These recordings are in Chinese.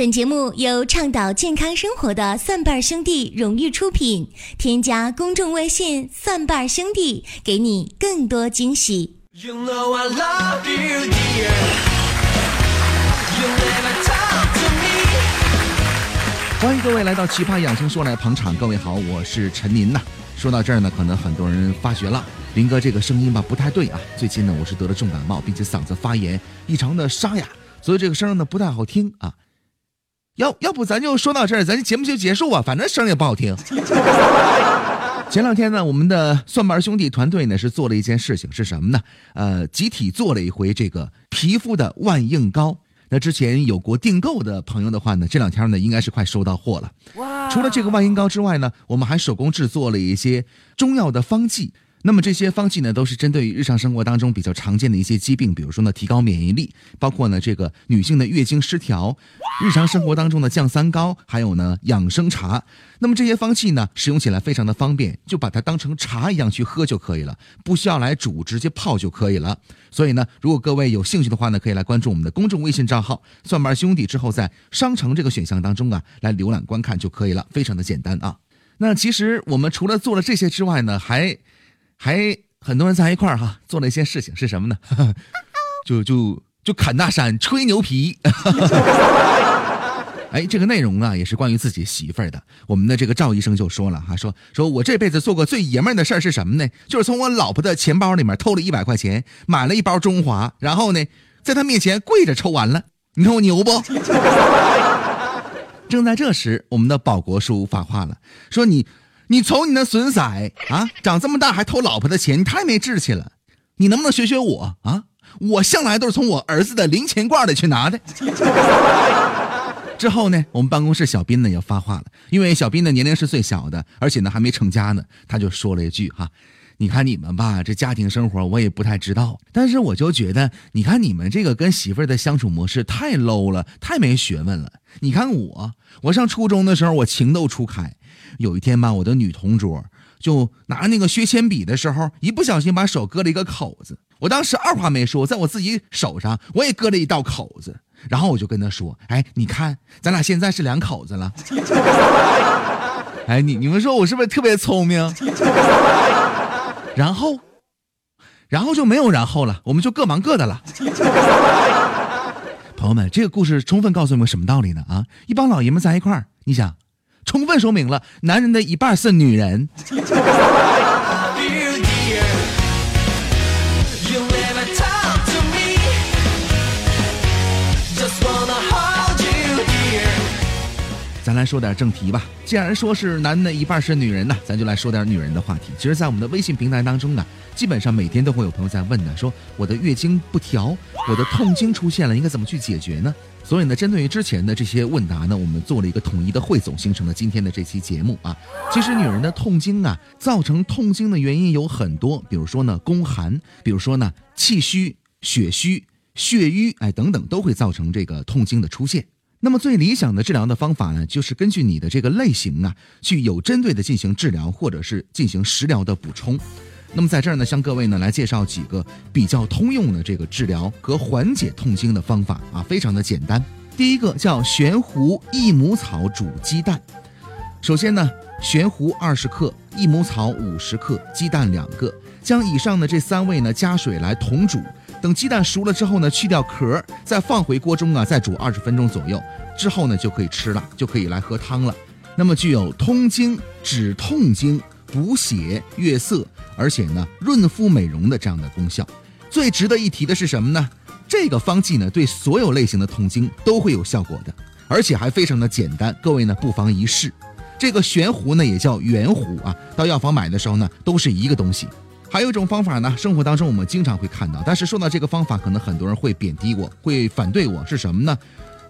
本节目由倡导健康生活的蒜瓣兄弟荣誉出品。添加公众微信“蒜瓣兄弟”，给你更多惊喜。You know I love you, dear. 欢迎各位来到《奇葩养生说》来捧场。各位好，我是陈林呐。说到这儿呢，可能很多人发觉了，林哥这个声音吧不太对啊。最近呢，我是得了重感冒，并且嗓子发炎，异常的沙哑，所以这个声呢不太好听啊。要要不咱就说到这儿，咱节目就结束吧，反正声也不好听。前两天呢，我们的蒜瓣兄弟团队呢是做了一件事情，是什么呢？呃，集体做了一回这个皮肤的万应膏。那之前有过订购的朋友的话呢，这两天呢应该是快收到货了。哇！除了这个万应膏之外呢，我们还手工制作了一些中药的方剂。那么这些方剂呢，都是针对于日常生活当中比较常见的一些疾病，比如说呢，提高免疫力，包括呢这个女性的月经失调，日常生活当中的降三高，还有呢养生茶。那么这些方剂呢，使用起来非常的方便，就把它当成茶一样去喝就可以了，不需要来煮，直接泡就可以了。所以呢，如果各位有兴趣的话呢，可以来关注我们的公众微信账号“蒜瓣兄弟”，之后在商城这个选项当中啊，来浏览观看就可以了，非常的简单啊。那其实我们除了做了这些之外呢，还。还很多人在一块儿哈，做了一些事情是什么呢？就就就侃大山，吹牛皮。哎，这个内容啊，也是关于自己媳妇儿的。我们的这个赵医生就说了哈，说说我这辈子做过最爷们儿的事儿是什么呢？就是从我老婆的钱包里面偷了一百块钱，买了一包中华，然后呢，在她面前跪着抽完了。你看我牛不？正在这时，我们的保国叔发话了，说你。你瞅你那损色啊，长这么大还偷老婆的钱，你太没志气了。你能不能学学我啊？我向来都是从我儿子的零钱罐里去拿的。之后呢，我们办公室小斌呢也发话了，因为小斌的年龄是最小的，而且呢还没成家呢，他就说了一句哈。你看你们吧，这家庭生活我也不太知道，但是我就觉得，你看你们这个跟媳妇的相处模式太 low 了，太没学问了。你看我，我上初中的时候我情窦初开，有一天吧，我的女同桌就拿那个削铅笔的时候，一不小心把手割了一个口子。我当时二话没说，在我自己手上我也割了一道口子，然后我就跟她说：“哎，你看，咱俩现在是两口子了。”哎，你你们说我是不是特别聪明？然后，然后就没有然后了，我们就各忙各的了。朋友们，这个故事充分告诉我们什么道理呢？啊，一帮老爷们在一块儿，你想，充分说明了男人的一半是女人。咱来说点正题吧。既然说是男的一半是女人呢，咱就来说点女人的话题。其实，在我们的微信平台当中呢，基本上每天都会有朋友在问呢，说我的月经不调，我的痛经出现了，应该怎么去解决呢？所以呢，针对于之前的这些问答呢，我们做了一个统一的汇总，形成了今天的这期节目啊。其实，女人的痛经啊，造成痛经的原因有很多，比如说呢，宫寒，比如说呢，气虚、血虚、血瘀，哎，等等，都会造成这个痛经的出现。那么最理想的治疗的方法呢，就是根据你的这个类型啊，去有针对的进行治疗，或者是进行食疗的补充。那么在这儿呢，向各位呢来介绍几个比较通用的这个治疗和缓解痛经的方法啊，非常的简单。第一个叫玄胡益母草煮鸡蛋。首先呢，玄胡二十克，益母草五十克，鸡蛋两个，将以上的这三味呢加水来同煮。等鸡蛋熟了之后呢，去掉壳，再放回锅中啊，再煮二十分钟左右，之后呢就可以吃了，就可以来喝汤了。那么具有通经、止痛经、补血、悦色，而且呢润肤美容的这样的功效。最值得一提的是什么呢？这个方剂呢对所有类型的痛经都会有效果的，而且还非常的简单。各位呢不妨一试。这个悬壶呢也叫圆壶啊，到药房买的时候呢都是一个东西。还有一种方法呢，生活当中我们经常会看到，但是说到这个方法，可能很多人会贬低我，会反对我，是什么呢？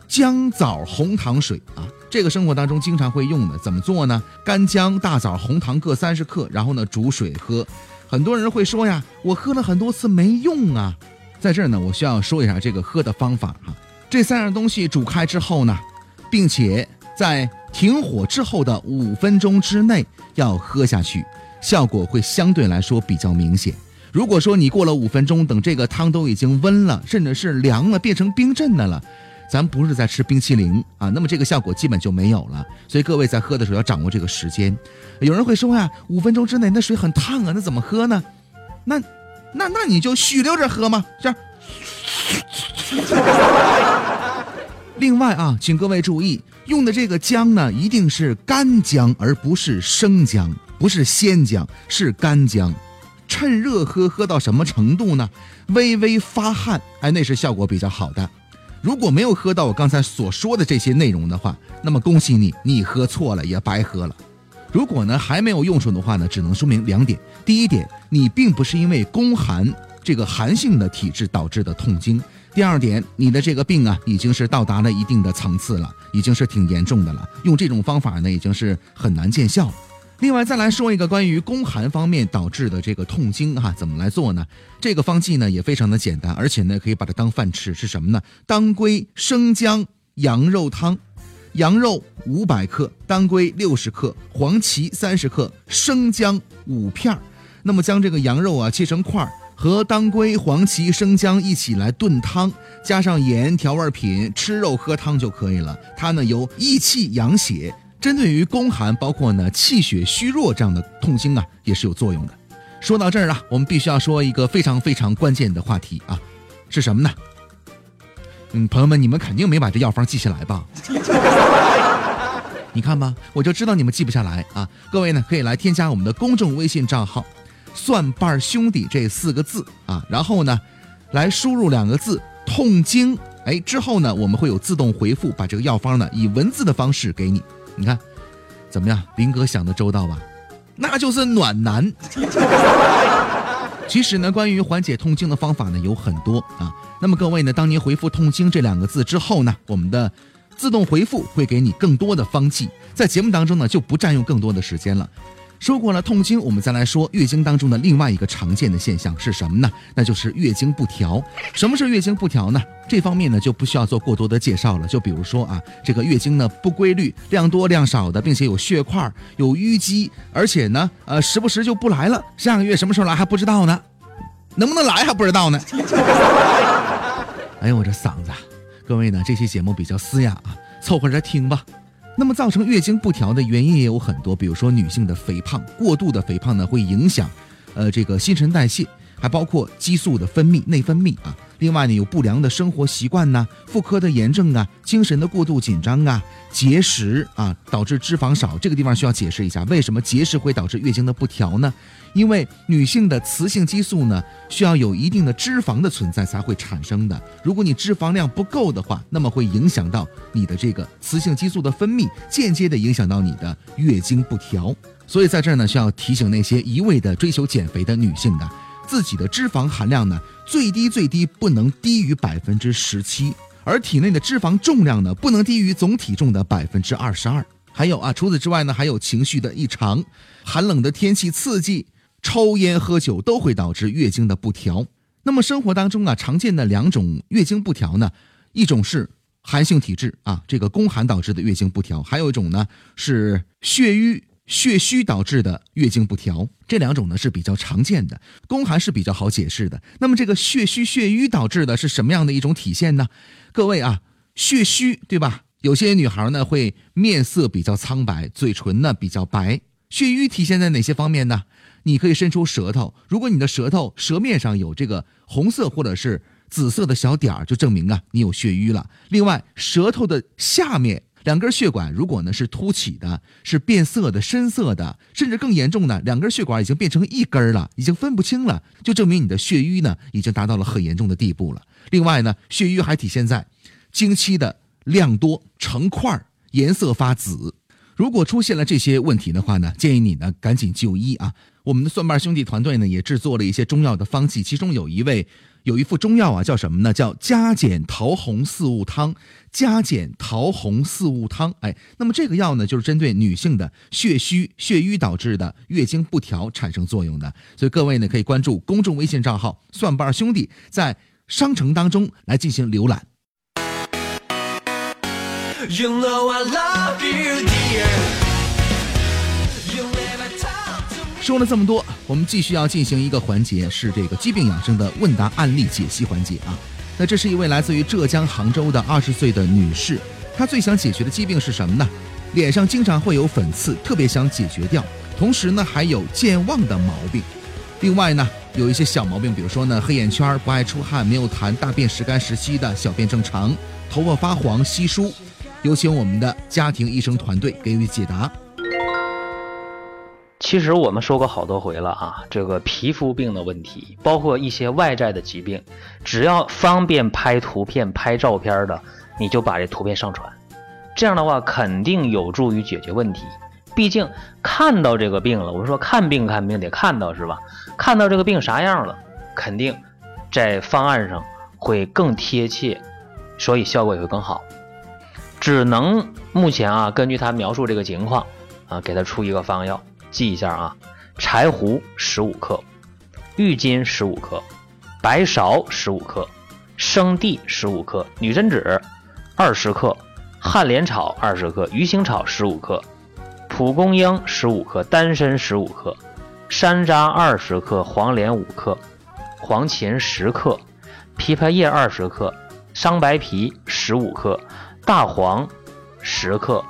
姜枣红糖水，这个生活当中经常会用的，怎么做呢？干姜、大枣、红糖各三十克，然后呢煮水喝。很多人会说呀，我喝了很多次没用啊，在这儿呢，我需要说一下这个喝的方法哈。这三样东西煮开之后呢，并且在停火之后的五分钟之内要喝下去。效果会相对来说比较明显。如果说你过了五分钟，等这个汤都已经温了，甚至是凉了，变成冰镇的了，咱不是在吃冰淇淋啊，那么这个效果基本就没有了。所以各位在喝的时候要掌握这个时间。有人会说呀，五分钟之内那水很烫啊，那怎么喝呢？那那那你就虚溜着喝嘛，这样。另外啊，请各位注意，用的这个姜呢，一定是干姜，而不是生姜，不是鲜姜，是干姜。趁热喝，喝到什么程度呢？微微发汗，哎，那是效果比较好的。如果没有喝到我刚才所说的这些内容的话，那么恭喜你，你喝错了，也白喝了。如果呢还没有用处的话呢，只能说明两点：第一点，你并不是因为宫寒这个寒性的体质导致的痛经；第二点，你的这个病啊已经是到达了一定的层次了，已经是挺严重的了。用这种方法呢，已经是很难见效。另外再来说一个关于宫寒方面导致的这个痛经哈，怎么来做呢？这个方剂呢也非常的简单，而且呢可以把它当饭吃，是什么呢？当归生姜羊肉汤，羊肉五百克，当归六十克，黄芪三十克，生姜五片儿。那么将这个羊肉啊切成块儿，和当归、黄芪、生姜一起来炖汤，加上盐调味品，吃肉喝汤就可以了。它呢有益气养血。针对于宫寒，包括呢气血虚弱这样的痛经啊，也是有作用的。说到这儿啊，我们必须要说一个非常非常关键的话题啊，是什么呢？嗯，朋友们，你们肯定没把这药方记下来吧？你看吧，我就知道你们记不下来啊。各位呢，可以来添加我们的公众微信账号“蒜瓣兄弟”这四个字啊，然后呢，来输入两个字“痛经”，哎，之后呢，我们会有自动回复，把这个药方呢以文字的方式给你。你看，怎么样？林哥想的周到吧？那就是暖男。其实呢，关于缓解痛经的方法呢有很多啊。那么各位呢，当您回复“痛经”这两个字之后呢，我们的自动回复会给你更多的方剂。在节目当中呢，就不占用更多的时间了。说过了痛经，我们再来说月经当中的另外一个常见的现象是什么呢？那就是月经不调。什么是月经不调呢？这方面呢就不需要做过多的介绍了。就比如说啊，这个月经呢不规律，量多量少的，并且有血块、有淤积，而且呢，呃，时不时就不来了。下个月什么时候来还不知道呢，能不能来还不知道呢。哎呦，我这嗓子，各位呢，这期节目比较嘶哑啊，凑合着听吧。那么造成月经不调的原因也有很多，比如说女性的肥胖，过度的肥胖呢会影响，呃，这个新陈代谢，还包括激素的分泌、内分泌啊。另外呢，有不良的生活习惯呐，妇科的炎症啊，精神的过度紧张啊，节食啊，导致脂肪少。这个地方需要解释一下，为什么节食会导致月经的不调呢？因为女性的雌性激素呢，需要有一定的脂肪的存在才会产生的。如果你脂肪量不够的话，那么会影响到你的这个雌性激素的分泌，间接的影响到你的月经不调。所以在这儿呢，需要提醒那些一味的追求减肥的女性的，自己的脂肪含量呢，最低最低不能低于百分之十七，而体内的脂肪重量呢，不能低于总体重的百分之二十二。还有啊，除此之外呢，还有情绪的异常，寒冷的天气刺激。抽烟喝酒都会导致月经的不调。那么生活当中啊，常见的两种月经不调呢，一种是寒性体质啊，这个宫寒导致的月经不调；还有一种呢是血瘀血虚导致的月经不调。这两种呢是比较常见的，宫寒是比较好解释的。那么这个血虚血瘀导致的是什么样的一种体现呢？各位啊，血虚对吧？有些女孩呢会面色比较苍白，嘴唇呢比较白。血瘀体现在哪些方面呢？你可以伸出舌头，如果你的舌头舌面上有这个红色或者是紫色的小点儿，就证明啊你有血瘀了。另外，舌头的下面两根血管如果呢是凸起的，是变色的、深色的，甚至更严重的，两根血管已经变成一根了，已经分不清了，就证明你的血瘀呢已经达到了很严重的地步了。另外呢，血瘀还体现在经期的量多、成块、颜色发紫。如果出现了这些问题的话呢，建议你呢赶紧就医啊。我们的蒜瓣兄弟团队呢也制作了一些中药的方剂，其中有一味有一副中药啊，叫什么呢？叫加减桃红四物汤。加减桃红四物汤，哎，那么这个药呢，就是针对女性的血虚血瘀导致的月经不调产生作用的。所以各位呢可以关注公众微信账号“蒜瓣兄弟”，在商城当中来进行浏览。You know I love you, dear. 说了这么多，我们继续要进行一个环节，是这个疾病养生的问答案例解析环节啊。那这是一位来自于浙江杭州的二十岁的女士，她最想解决的疾病是什么呢？脸上经常会有粉刺，特别想解决掉。同时呢，还有健忘的毛病。另外呢，有一些小毛病，比如说呢，黑眼圈、不爱出汗、没有痰、大便时干时稀的、小便正常、头发发黄、稀疏。有请我们的家庭医生团队给予解答。其实我们说过好多回了啊，这个皮肤病的问题，包括一些外在的疾病，只要方便拍图片、拍照片的，你就把这图片上传，这样的话肯定有助于解决问题。毕竟看到这个病了，我们说看病看病得看到是吧？看到这个病啥样了，肯定在方案上会更贴切，所以效果也会更好。只能目前啊，根据他描述这个情况啊，给他出一个方药，记一下啊：柴胡十五克，郁金十五克，白芍十五克，生地十五克，女贞子二十克，旱莲草二十克，鱼腥草十五克，蒲公英十五克，丹参十五克，山楂二十克，黄连五克，黄芩十克，枇杷叶二十克，桑白皮十五克。大黄十克，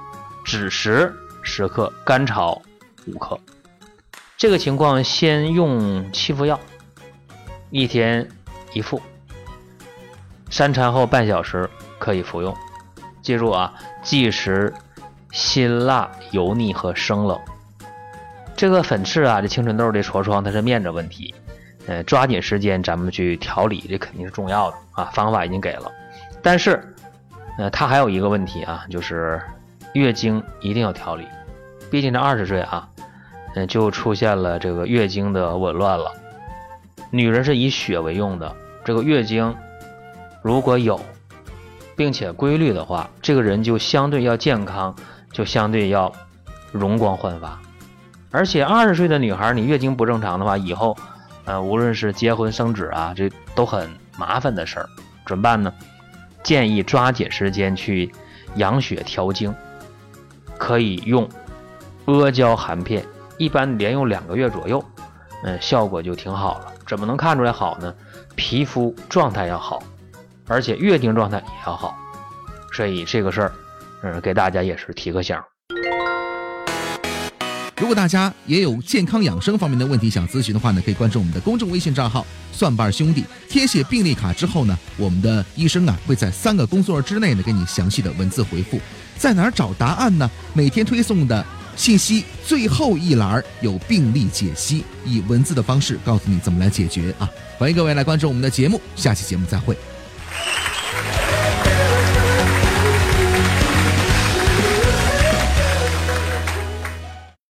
枳实十克，甘草五克。这个情况先用七副药，一天一副，三餐后半小时可以服用。记住啊，忌食辛辣、油腻和生冷。这个粉刺啊，这青春痘的痤疮，它是面子问题，呃，抓紧时间咱们去调理，这肯定是重要的啊。方法已经给了，但是。呃，它还有一个问题啊，就是月经一定要调理，毕竟这二十岁啊，嗯，就出现了这个月经的紊乱了。女人是以血为用的，这个月经如果有，并且规律的话，这个人就相对要健康，就相对要容光焕发。而且二十岁的女孩，你月经不正常的话，以后，呃，无论是结婚生子啊，这都很麻烦的事儿，怎么办呢？建议抓紧时间去养血调经，可以用阿胶含片，一般连用两个月左右，嗯，效果就挺好了。怎么能看出来好呢？皮肤状态要好，而且月经状态也要好。所以这个事儿，嗯，给大家也是提个醒。如果大家也有健康养生方面的问题想咨询的话呢，可以关注我们的公众微信账号“蒜瓣兄弟”，填写病历卡之后呢，我们的医生啊会在三个工作日之内呢给你详细的文字回复。在哪儿找答案呢？每天推送的信息最后一栏有病例解析，以文字的方式告诉你怎么来解决啊！欢迎各位来关注我们的节目，下期节目再会。